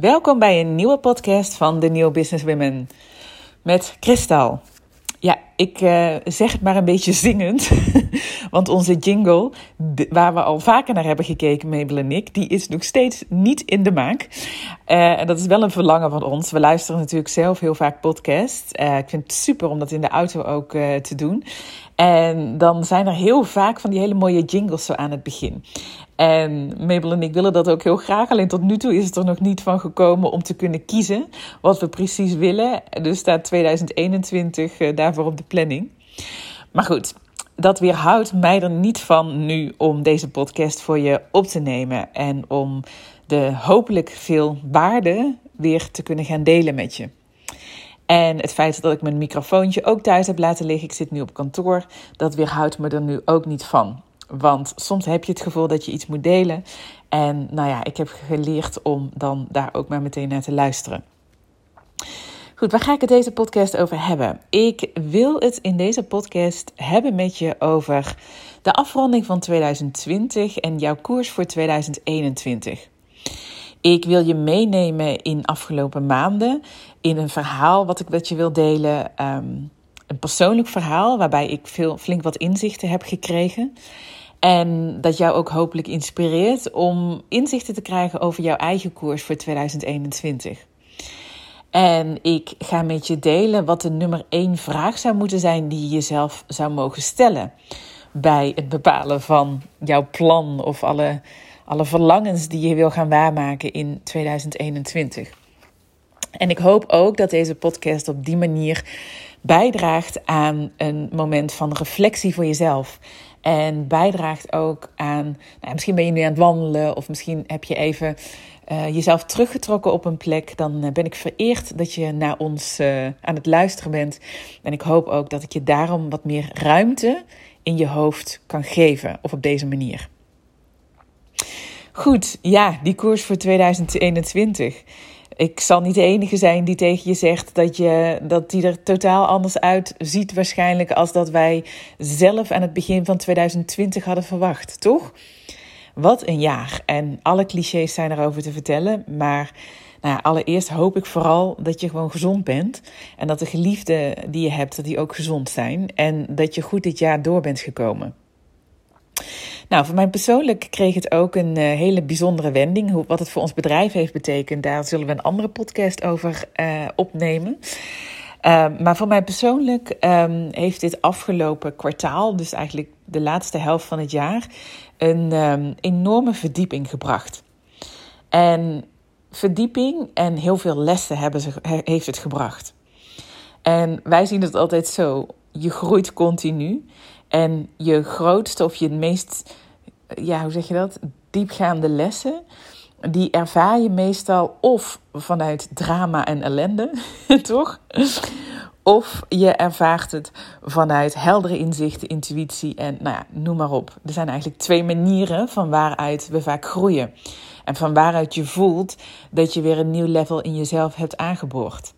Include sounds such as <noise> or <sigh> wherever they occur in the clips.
Welkom bij een nieuwe podcast van de New Business Women met Kristal. Ja, ik uh, zeg het maar een beetje <laughs> zingend, want onze jingle, waar we al vaker naar hebben gekeken, Mabel en ik, die is nog steeds niet in de maak. Uh, en dat is wel een verlangen van ons. We luisteren natuurlijk zelf heel vaak podcasts. Uh, ik vind het super om dat in de auto ook te doen. En dan zijn er heel vaak van die hele mooie jingles zo aan het begin. En Mabel en ik willen dat ook heel graag. Alleen tot nu toe is het er nog niet van gekomen om te kunnen kiezen wat we precies willen. Dus staat 2021 uh, daarvoor op de planning. Maar goed, dat weerhoudt mij er niet van nu om deze podcast voor je op te nemen. En om de hopelijk veel waarde weer te kunnen gaan delen met je. En het feit dat ik mijn microfoontje ook thuis heb laten liggen, ik zit nu op kantoor, dat weerhoudt me er nu ook niet van. Want soms heb je het gevoel dat je iets moet delen. En nou ja, ik heb geleerd om dan daar ook maar meteen naar te luisteren. Goed, waar ga ik het deze podcast over hebben? Ik wil het in deze podcast hebben met je over de afronding van 2020 en jouw koers voor 2021. Ik wil je meenemen in afgelopen maanden in een verhaal wat ik met je wil delen. Um, een persoonlijk verhaal waarbij ik veel, flink wat inzichten heb gekregen. En dat jou ook hopelijk inspireert om inzichten te krijgen over jouw eigen koers voor 2021. En ik ga met je delen wat de nummer één vraag zou moeten zijn die je jezelf zou mogen stellen bij het bepalen van jouw plan of alle, alle verlangens die je wil gaan waarmaken in 2021. En ik hoop ook dat deze podcast op die manier bijdraagt aan een moment van reflectie voor jezelf. En bijdraagt ook aan, nou, misschien ben je nu aan het wandelen of misschien heb je even uh, jezelf teruggetrokken op een plek. Dan uh, ben ik vereerd dat je naar ons uh, aan het luisteren bent. En ik hoop ook dat ik je daarom wat meer ruimte in je hoofd kan geven. Of op deze manier. Goed, ja, die koers voor 2021 ik zal niet de enige zijn die tegen je zegt dat, je, dat die er totaal anders uitziet waarschijnlijk als dat wij zelf aan het begin van 2020 hadden verwacht, toch? Wat een jaar. En alle clichés zijn erover te vertellen, maar nou ja, allereerst hoop ik vooral dat je gewoon gezond bent en dat de geliefden die je hebt, dat die ook gezond zijn en dat je goed dit jaar door bent gekomen. Nou, voor mij persoonlijk kreeg het ook een uh, hele bijzondere wending. Wat het voor ons bedrijf heeft betekend, daar zullen we een andere podcast over uh, opnemen. Uh, maar voor mij persoonlijk um, heeft dit afgelopen kwartaal, dus eigenlijk de laatste helft van het jaar, een um, enorme verdieping gebracht. En verdieping en heel veel lessen hebben ze, heeft het gebracht. En wij zien het altijd zo: je groeit continu. En je grootste of je meest, ja, hoe zeg je dat? Diepgaande lessen, die ervaar je meestal of vanuit drama en ellende, <laughs> toch? Of je ervaart het vanuit heldere inzichten, intuïtie en nou ja, noem maar op. Er zijn eigenlijk twee manieren van waaruit we vaak groeien. En van waaruit je voelt dat je weer een nieuw level in jezelf hebt aangeboord.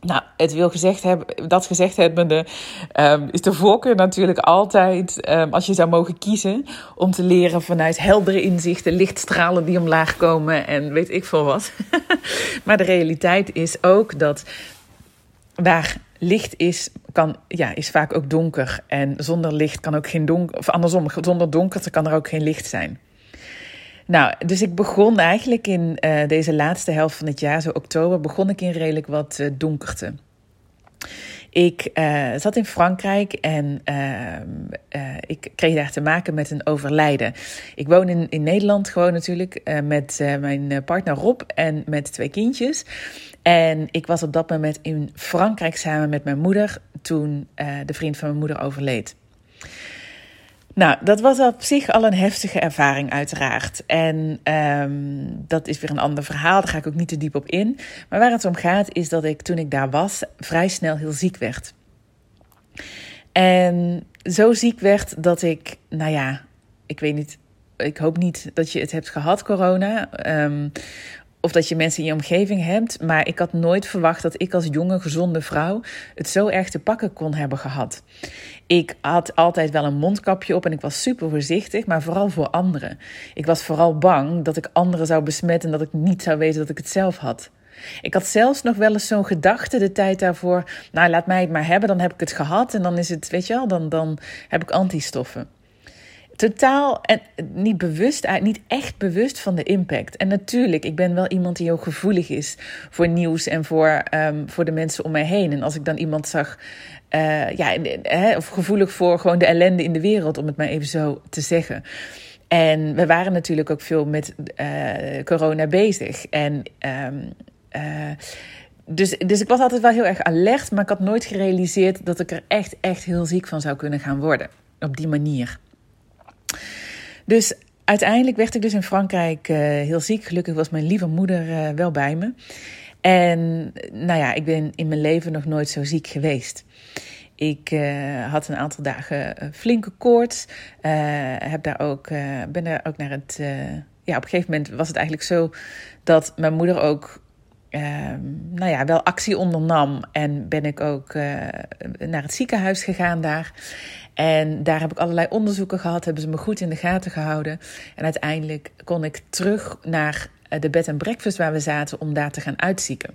Nou, het wil gezegd hebben, dat gezegd hebbende, um, is de voorkeur natuurlijk altijd, um, als je zou mogen kiezen, om te leren vanuit heldere inzichten, lichtstralen die omlaag komen en weet ik veel wat. <laughs> maar de realiteit is ook dat waar licht is, kan, ja, is vaak ook donker. En zonder licht kan ook geen donker, of andersom, zonder donkerte kan er ook geen licht zijn. Nou, dus ik begon eigenlijk in uh, deze laatste helft van het jaar, zo oktober, begon ik in redelijk wat uh, donkerte. Ik uh, zat in Frankrijk en ik kreeg daar te maken met een overlijden. Ik woon in, in Nederland gewoon natuurlijk met mijn partner Rob en met twee kindjes. En ik was op dat moment in Frankrijk samen met mijn moeder toen de vriend van mijn moeder overleed. Nou, dat was op zich al een heftige ervaring, uiteraard. En um, dat is weer een ander verhaal, daar ga ik ook niet te diep op in. Maar waar het om gaat, is dat ik toen ik daar was, vrij snel heel ziek werd. En zo ziek werd dat ik, nou ja, ik weet niet, ik hoop niet dat je het hebt gehad, corona. Um, of dat je mensen in je omgeving hebt. Maar ik had nooit verwacht dat ik als jonge, gezonde vrouw het zo erg te pakken kon hebben gehad. Ik had altijd wel een mondkapje op en ik was super voorzichtig, maar vooral voor anderen. Ik was vooral bang dat ik anderen zou besmetten en dat ik niet zou weten dat ik het zelf had. Ik had zelfs nog wel eens zo'n gedachte de tijd daarvoor. Nou, laat mij het maar hebben, dan heb ik het gehad en dan is het, weet je wel, dan, dan heb ik antistoffen totaal en niet bewust, niet echt bewust van de impact. En natuurlijk, ik ben wel iemand die heel gevoelig is voor nieuws en voor, ehm, voor de mensen om mij heen. En als ik dan iemand zag, uh, ja, of gevoelig voor gewoon de ellende in de wereld, om het maar even zo te zeggen. En we waren natuurlijk ook veel met uh, corona bezig. En uh, dus, dus ik was altijd wel heel erg alert, maar ik had nooit gerealiseerd dat ik er echt, echt heel ziek van zou kunnen gaan worden. Op die manier. Dus uiteindelijk werd ik dus in Frankrijk uh, heel ziek. Gelukkig was mijn lieve moeder uh, wel bij me. En nou ja, ik ben in mijn leven nog nooit zo ziek geweest. Ik uh, had een aantal dagen flinke koorts. heb daar ook, ben daar ook naar het. ja, op een gegeven moment was het eigenlijk zo dat mijn moeder ook nou ja, wel actie ondernam. En ben ik ook uh, naar het ziekenhuis gegaan daar. En daar heb ik allerlei onderzoeken gehad, hebben ze me goed in de gaten gehouden. En uiteindelijk kon ik terug naar eh, de bed en breakfast waar we zaten om daar te gaan uitzieken.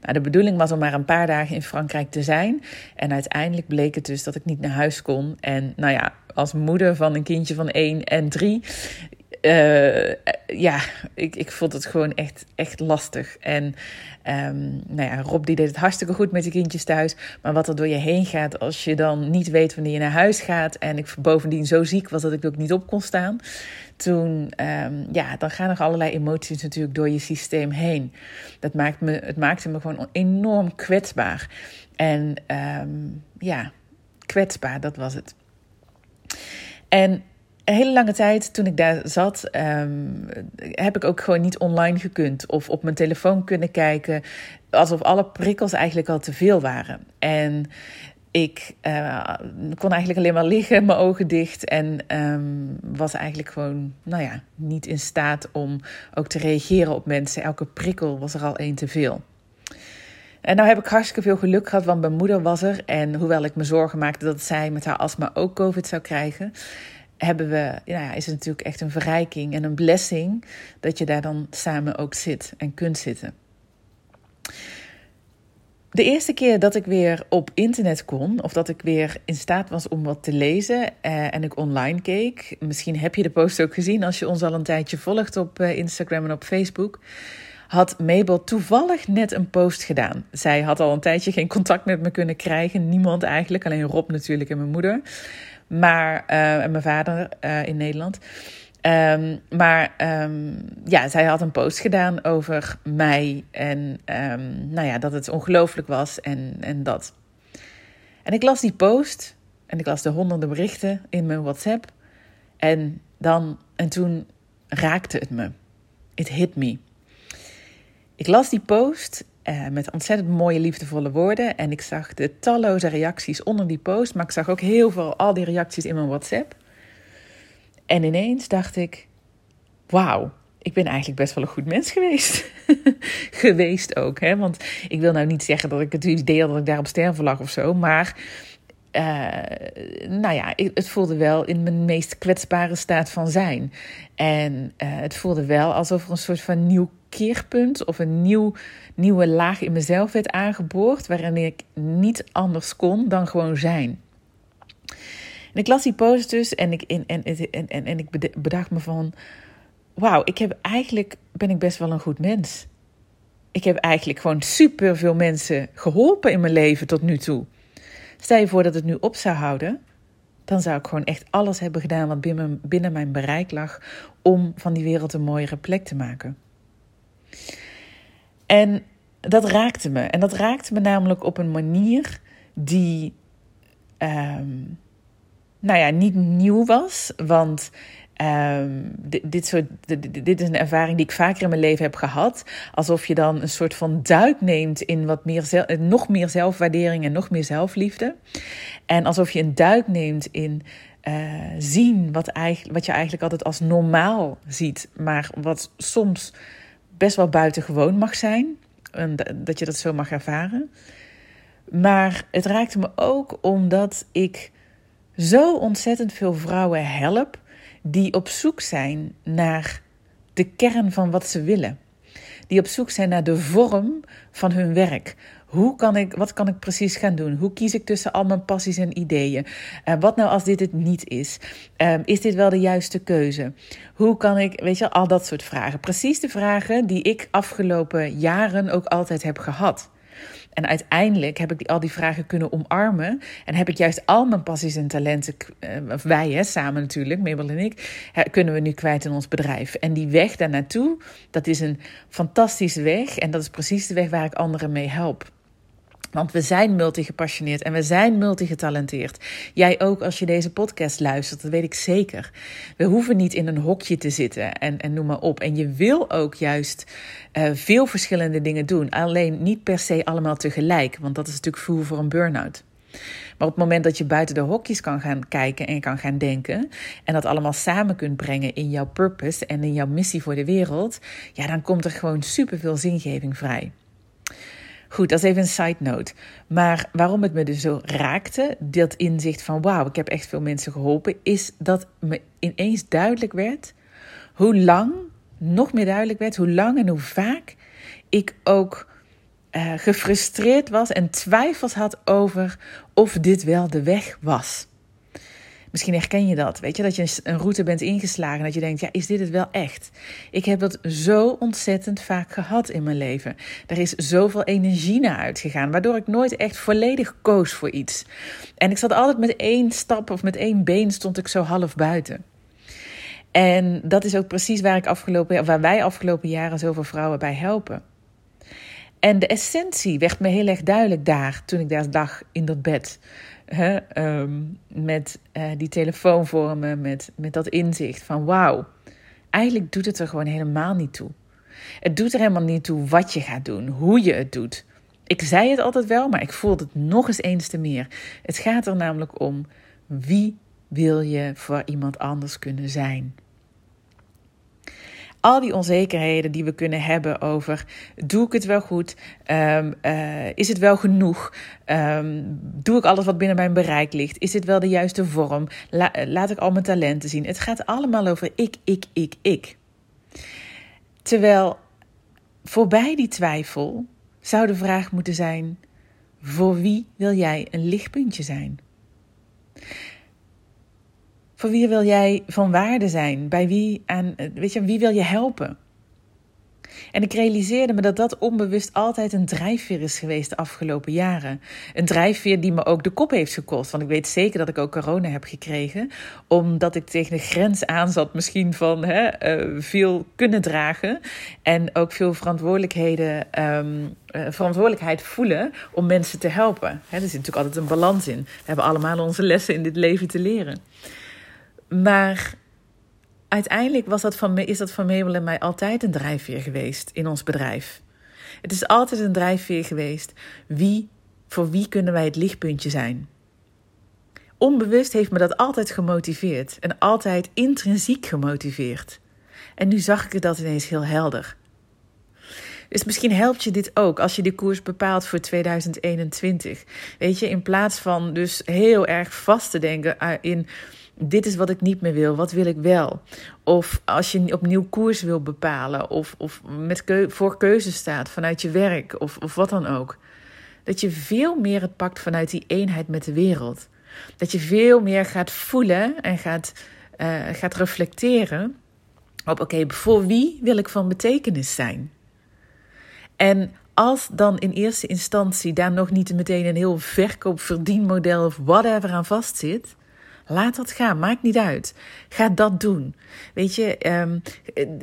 Nou, de bedoeling was om maar een paar dagen in Frankrijk te zijn. En uiteindelijk bleek het dus dat ik niet naar huis kon. En nou ja, als moeder van een kindje van 1 en 3 uh, ja, ik, ik vond het gewoon echt, echt lastig. En um, nou ja, Rob die deed het hartstikke goed met de kindjes thuis. Maar wat er door je heen gaat als je dan niet weet wanneer je naar huis gaat. En ik bovendien zo ziek was dat ik ook niet op kon staan. Toen, um, ja, dan gaan er allerlei emoties natuurlijk door je systeem heen. Dat maakt me, het maakte me gewoon enorm kwetsbaar. En um, ja, kwetsbaar, dat was het. En een hele lange tijd toen ik daar zat, um, heb ik ook gewoon niet online gekund of op mijn telefoon kunnen kijken. Alsof alle prikkels eigenlijk al te veel waren. En ik uh, kon eigenlijk alleen maar liggen, mijn ogen dicht. En um, was eigenlijk gewoon, nou ja, niet in staat om ook te reageren op mensen. Elke prikkel was er al één te veel. En nou heb ik hartstikke veel geluk gehad, want mijn moeder was er. En hoewel ik me zorgen maakte dat zij met haar astma ook COVID zou krijgen, hebben we, nou ja, is het natuurlijk echt een verrijking en een blessing dat je daar dan samen ook zit en kunt zitten. De eerste keer dat ik weer op internet kon, of dat ik weer in staat was om wat te lezen eh, en ik online keek, misschien heb je de post ook gezien als je ons al een tijdje volgt op eh, Instagram en op Facebook, had Mabel toevallig net een post gedaan. Zij had al een tijdje geen contact met me kunnen krijgen, niemand eigenlijk, alleen Rob natuurlijk en mijn moeder. Maar, uh, en mijn vader uh, in Nederland. Um, maar um, ja, zij had een post gedaan over mij. En um, nou ja, dat het ongelooflijk was en, en dat. En ik las die post. En ik las de honderden berichten in mijn WhatsApp. En dan, en toen raakte het me. It hit me. Ik las die post uh, met ontzettend mooie, liefdevolle woorden. En ik zag de talloze reacties onder die post. Maar ik zag ook heel veel, al die reacties in mijn WhatsApp. En ineens dacht ik: Wauw, ik ben eigenlijk best wel een goed mens geweest. <laughs> geweest ook, hè? Want ik wil nou niet zeggen dat ik het had dat ik daar op sterven lag of zo. Maar uh, nou ja, het voelde wel in mijn meest kwetsbare staat van zijn. En uh, het voelde wel alsof er een soort van nieuw keerpunt of een nieuw, nieuwe laag in mezelf werd aangeboord, waarin ik niet anders kon dan gewoon zijn. En ik las die post dus en ik, en, en, en, en, en ik bedacht me van, wauw, ik heb eigenlijk, ben ik best wel een goed mens. Ik heb eigenlijk gewoon super veel mensen geholpen in mijn leven tot nu toe. Stel je voor dat het nu op zou houden, dan zou ik gewoon echt alles hebben gedaan wat binnen, binnen mijn bereik lag om van die wereld een mooiere plek te maken. En dat raakte me. En dat raakte me namelijk op een manier die, um, nou ja, niet nieuw was. Want um, dit, soort, dit, is een ervaring die ik vaker in mijn leven heb gehad. Alsof je dan een soort van duik neemt in wat meer nog meer zelfwaardering en nog meer zelfliefde. En alsof je een duik neemt in uh, zien wat, eigenlijk, wat je eigenlijk altijd als normaal ziet, maar wat soms best wel buitengewoon mag zijn. En dat je dat zo mag ervaren. Maar het raakte me ook omdat ik zo ontzettend veel vrouwen help die op zoek zijn naar de kern van wat ze willen. Die op zoek zijn naar de vorm van hun werk. Hoe kan ik, wat kan ik precies gaan doen? Hoe kies ik tussen al mijn passies en ideeën? Uh, wat nou als dit het niet is? Uh, is dit wel de juiste keuze? Hoe kan ik, weet je, al dat soort vragen. Precies de vragen die ik afgelopen jaren ook altijd heb gehad. En uiteindelijk heb ik die, al die vragen kunnen omarmen. En heb ik juist al mijn passies en talenten, uh, wij hè, samen natuurlijk, Mabel en ik, kunnen we nu kwijt in ons bedrijf. En die weg daar naartoe, dat is een fantastische weg. En dat is precies de weg waar ik anderen mee help. Want we zijn multigepassioneerd en we zijn multigetalenteerd. Jij ook als je deze podcast luistert, dat weet ik zeker. We hoeven niet in een hokje te zitten en, en noem maar op. En je wil ook juist uh, veel verschillende dingen doen. Alleen niet per se allemaal tegelijk, want dat is natuurlijk voer voor een burn-out. Maar op het moment dat je buiten de hokjes kan gaan kijken en kan gaan denken. En dat allemaal samen kunt brengen in jouw purpose en in jouw missie voor de wereld. Ja, dan komt er gewoon superveel zingeving vrij. Goed, dat is even een side note. Maar waarom het me dus zo raakte, dat inzicht van wauw, ik heb echt veel mensen geholpen, is dat me ineens duidelijk werd hoe lang, nog meer duidelijk werd, hoe lang en hoe vaak ik ook uh, gefrustreerd was en twijfels had over of dit wel de weg was. Misschien herken je dat, weet je, dat je een route bent ingeslagen en dat je denkt, ja, is dit het wel echt? Ik heb dat zo ontzettend vaak gehad in mijn leven. Er is zoveel energie naar uitgegaan, waardoor ik nooit echt volledig koos voor iets. En ik zat altijd met één stap of met één been stond ik zo half buiten. En dat is ook precies waar, ik afgelopen, waar wij afgelopen jaren zoveel vrouwen bij helpen. En de essentie werd me heel erg duidelijk daar, toen ik daar lag in dat bed. Hè, ehm, met uh, die telefoonvormen, met, met dat inzicht van wauw, eigenlijk doet het er gewoon helemaal niet toe. Het doet er helemaal niet toe wat je gaat doen, hoe je het doet. Ik zei het altijd wel, maar ik voelde het nog eens eens te meer. Het gaat er namelijk om wie wil je voor iemand anders kunnen zijn al die onzekerheden die we kunnen hebben over: doe ik het wel goed? Um, uh, is het wel genoeg? Um, doe ik alles wat binnen mijn bereik ligt? Is dit wel de juiste vorm? La laat ik al mijn talenten zien? Het gaat allemaal over ik, ik, ik, ik. Terwijl voorbij die twijfel zou de vraag moeten zijn: voor wie wil jij een lichtpuntje zijn? Voor wie wil jij van waarde zijn? Bij wie, aan, weet je, wie wil je helpen? En ik realiseerde me dat dat onbewust altijd een drijfveer is geweest de afgelopen jaren. Een drijfveer die me ook de kop heeft gekost. Want ik weet zeker dat ik ook corona heb gekregen. Omdat ik tegen de grens aan zat, misschien van hè, uh, veel kunnen dragen. En ook veel verantwoordelijkheden, um, uh, verantwoordelijkheid voelen om mensen te helpen. Hè, er zit natuurlijk altijd een balans in. We hebben allemaal onze lessen in dit leven te leren. Maar uiteindelijk was dat van, is dat van Mabel en mij altijd een drijfveer geweest in ons bedrijf. Het is altijd een drijfveer geweest. Wie, voor wie kunnen wij het lichtpuntje zijn? Onbewust heeft me dat altijd gemotiveerd en altijd intrinsiek gemotiveerd. En nu zag ik dat ineens heel helder. Dus misschien helpt je dit ook als je de koers bepaalt voor 2021. Weet je, in plaats van dus heel erg vast te denken ah, in dit is wat ik niet meer wil, wat wil ik wel? Of als je opnieuw koers wil bepalen, of, of met voor keuze staat vanuit je werk, of, of wat dan ook. Dat je veel meer het pakt vanuit die eenheid met de wereld. Dat je veel meer gaat voelen en gaat, uh, gaat reflecteren op: oké, voor wie wil ik van betekenis zijn? En als dan in eerste instantie daar nog niet meteen een heel verkoopverdienmodel of whatever aan vastzit, Laat dat gaan, maakt niet uit. Ga dat doen. Weet je, um,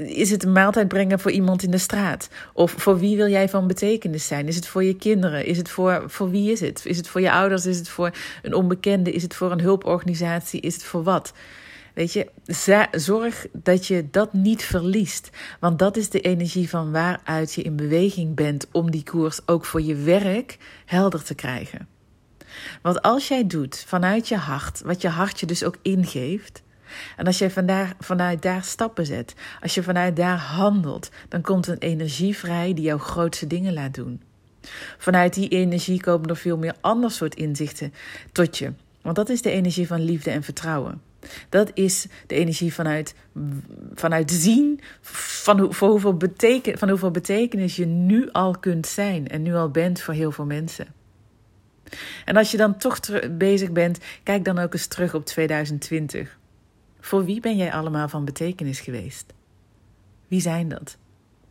is het een maaltijd brengen voor iemand in de straat? Of voor wie wil jij van betekenis zijn? Is het voor je kinderen? Is het voor, voor wie is het? Is het voor je ouders? Is het voor een onbekende? Is het voor een hulporganisatie? Is het voor wat? Weet je, zorg dat je dat niet verliest. Want dat is de energie van waaruit je in beweging bent om die koers ook voor je werk helder te krijgen. Want als jij doet vanuit je hart, wat je hart je dus ook ingeeft, En als je vandaag, vanuit daar stappen zet, als je vanuit daar handelt, dan komt een energie vrij die jouw grootste dingen laat doen. Vanuit die energie komen er veel meer ander soort inzichten tot je. Want dat is de energie van liefde en vertrouwen. Dat is de energie vanuit, vanuit zien van, hoe, hoeveel beteken, van hoeveel betekenis je nu al kunt zijn en nu al bent voor heel veel mensen. En als je dan toch bezig bent, kijk dan ook eens terug op 2020. Voor wie ben jij allemaal van betekenis geweest? Wie zijn dat?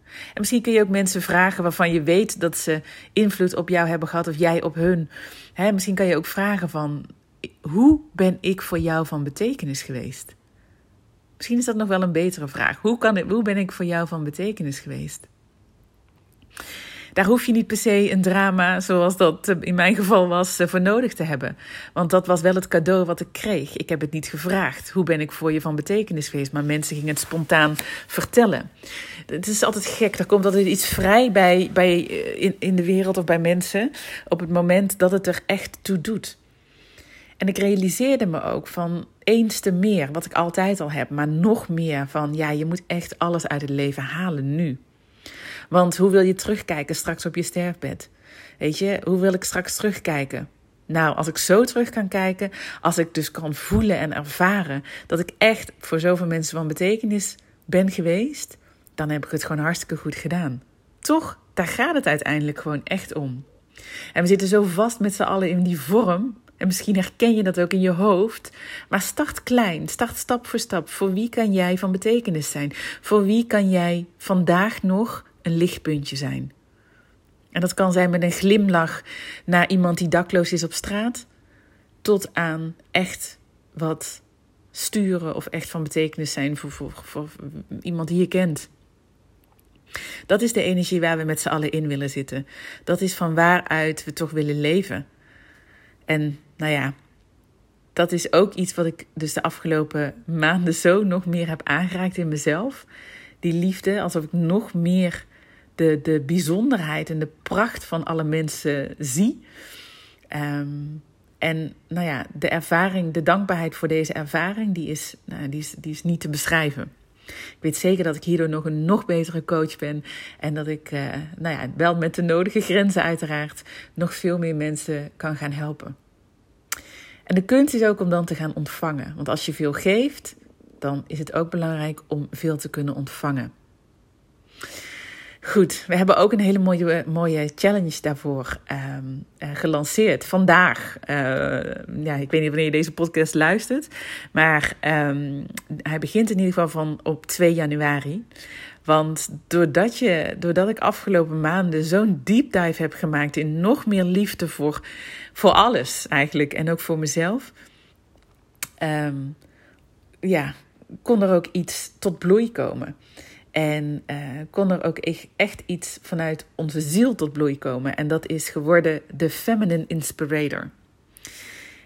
En misschien kun je ook mensen vragen waarvan je weet dat ze invloed op jou hebben gehad of jij op hun. misschien kan je ook vragen van hoe ben ik voor jou van betekenis geweest? Misschien is dat nog wel een betere vraag. Hoe, kan ik, hoe ben ik voor jou van betekenis geweest? Daar hoef je niet per se een drama zoals dat eh, in mijn geval was eh, voor nodig te hebben. Want dat was wel het cadeau wat ik kreeg. Ik heb het niet gevraagd. Hoe ben ik voor je van betekenis geweest? Maar mensen gingen het spontaan vertellen. Het is altijd gek. Er komt altijd iets vrij bij, bij eh, in, in de wereld of bij mensen op het moment dat het er echt toe doet. En ik realiseerde me ook van eens te meer, wat ik altijd al heb, maar nog meer van ja, je moet echt alles uit het leven halen nu. Want hoe wil je terugkijken straks op je sterfbed? Weet je, hoe wil ik straks terugkijken? Nou, als ik zo terug kan kijken, als ik dus kan voelen en ervaren dat ik echt voor zoveel mensen van betekenis ben geweest, dan heb ik het gewoon hartstikke goed gedaan. Toch, daar gaat het uiteindelijk gewoon echt om. En we zitten zo vast met z'n allen in die vorm. En misschien herken je dat ook in je hoofd. Maar start klein, start stap voor stap. Voor wie kan jij van betekenis zijn? Voor wie kan jij vandaag nog een lichtpuntje zijn. En dat kan zijn met een glimlach naar iemand die dakloos is op straat, tot aan echt wat sturen of echt van betekenis zijn voor, voor, iemand die je kent. Dat is de energie waar we met z'n allen in willen zitten. Dat is van waaruit we toch willen leven. En nou ja, dat is ook iets wat ik dus de afgelopen maanden zo nog meer heb aangeraakt in mezelf. Die liefde, alsof ik nog meer de, de bijzonderheid en de pracht van alle mensen zie. Ehm, en nou ja, de ervaring, de dankbaarheid voor deze ervaring, die is, nou, die is, die is niet te beschrijven. Ik weet zeker dat ik hierdoor nog een nog betere coach ben. En dat ik, uh, nou ja, wel met de nodige grenzen uiteraard, nog veel meer mensen kan gaan helpen. En de kunst is ook om dan te gaan ontvangen. Want als je veel geeft, dan is het ook belangrijk om veel te kunnen ontvangen. Goed, we hebben ook een hele mooie, mooie challenge daarvoor ehm, eh, gelanceerd. Vandaag, uh, ja, ik weet niet wanneer je deze podcast luistert, maar um, hij begint in ieder geval van op 2 januari. Want doordat, je, doordat ik afgelopen maanden zo'n deep dive heb gemaakt in nog meer liefde voor, voor alles eigenlijk en ook voor mezelf, um, ja, kon er ook iets tot bloei komen. En uh, kon er ook echt iets vanuit onze ziel tot bloei komen. En dat is geworden de Feminine Inspirator.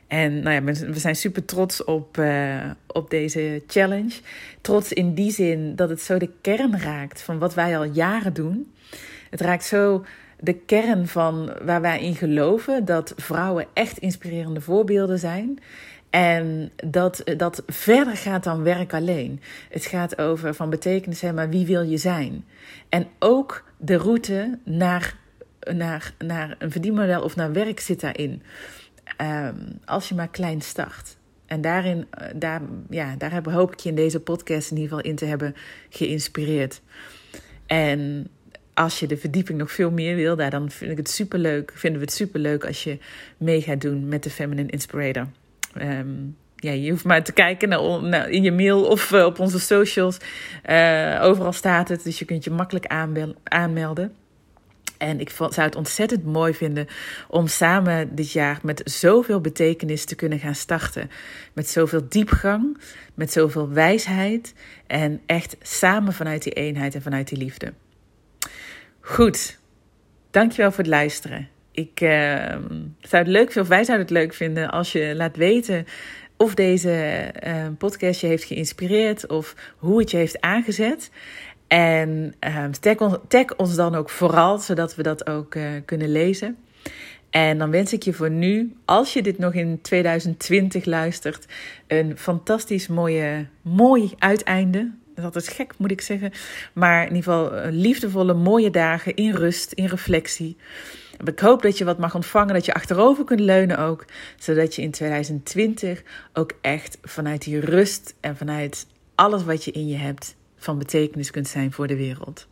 En nou ja, we zijn super trots op, uh, op deze challenge. Trots in die zin dat het zo de kern raakt van wat wij al jaren doen. Het raakt zo de kern van waar wij in geloven: dat vrouwen echt inspirerende voorbeelden zijn. En dat, dat verder gaat dan werk alleen. Het gaat over van betekenis zijn, maar wie wil je zijn? En ook de route naar, naar, naar een verdienmodel of naar werk zit daarin. Um, als je maar klein start. En daarin, daar, ja, daar hoop ik je in deze podcast in ieder geval in te hebben geïnspireerd. En als je de verdieping nog veel meer wil, dan vind ik het superleuk, vinden we het superleuk als je mee gaat doen met de Feminine Inspirator. Um, ja, je hoeft maar te kijken naar, in je mail of uh, op onze socials. Uh, overal staat het, dus je kunt je makkelijk aanmelden. En ik zou het ontzettend mooi vinden om samen dit jaar met zoveel betekenis te kunnen gaan starten. Met zoveel diepgang, met zoveel wijsheid en echt samen vanuit die eenheid en vanuit die liefde. Goed, dankjewel voor het luisteren. Ik uh, zou het leuk vinden, of wij zouden het leuk vinden, als je laat weten of deze uh, podcast je heeft geïnspireerd of hoe het je heeft aangezet. En uh, tag, ons, dan ook vooral, zodat we dat ook uh, kunnen lezen. En dan wens ik je voor nu, als je dit nog in 2020 luistert, een fantastisch mooie, mooi uiteinde. Dat is gek, moet ik zeggen. Maar in ieder geval liefdevolle, mooie dagen in rust, in reflectie. Ik hoop dat je wat mag ontvangen, dat je achterover kunt leunen ook, zodat je in 2020 ook echt vanuit die rust en vanuit alles wat je in je hebt van betekenis kunt zijn voor de wereld.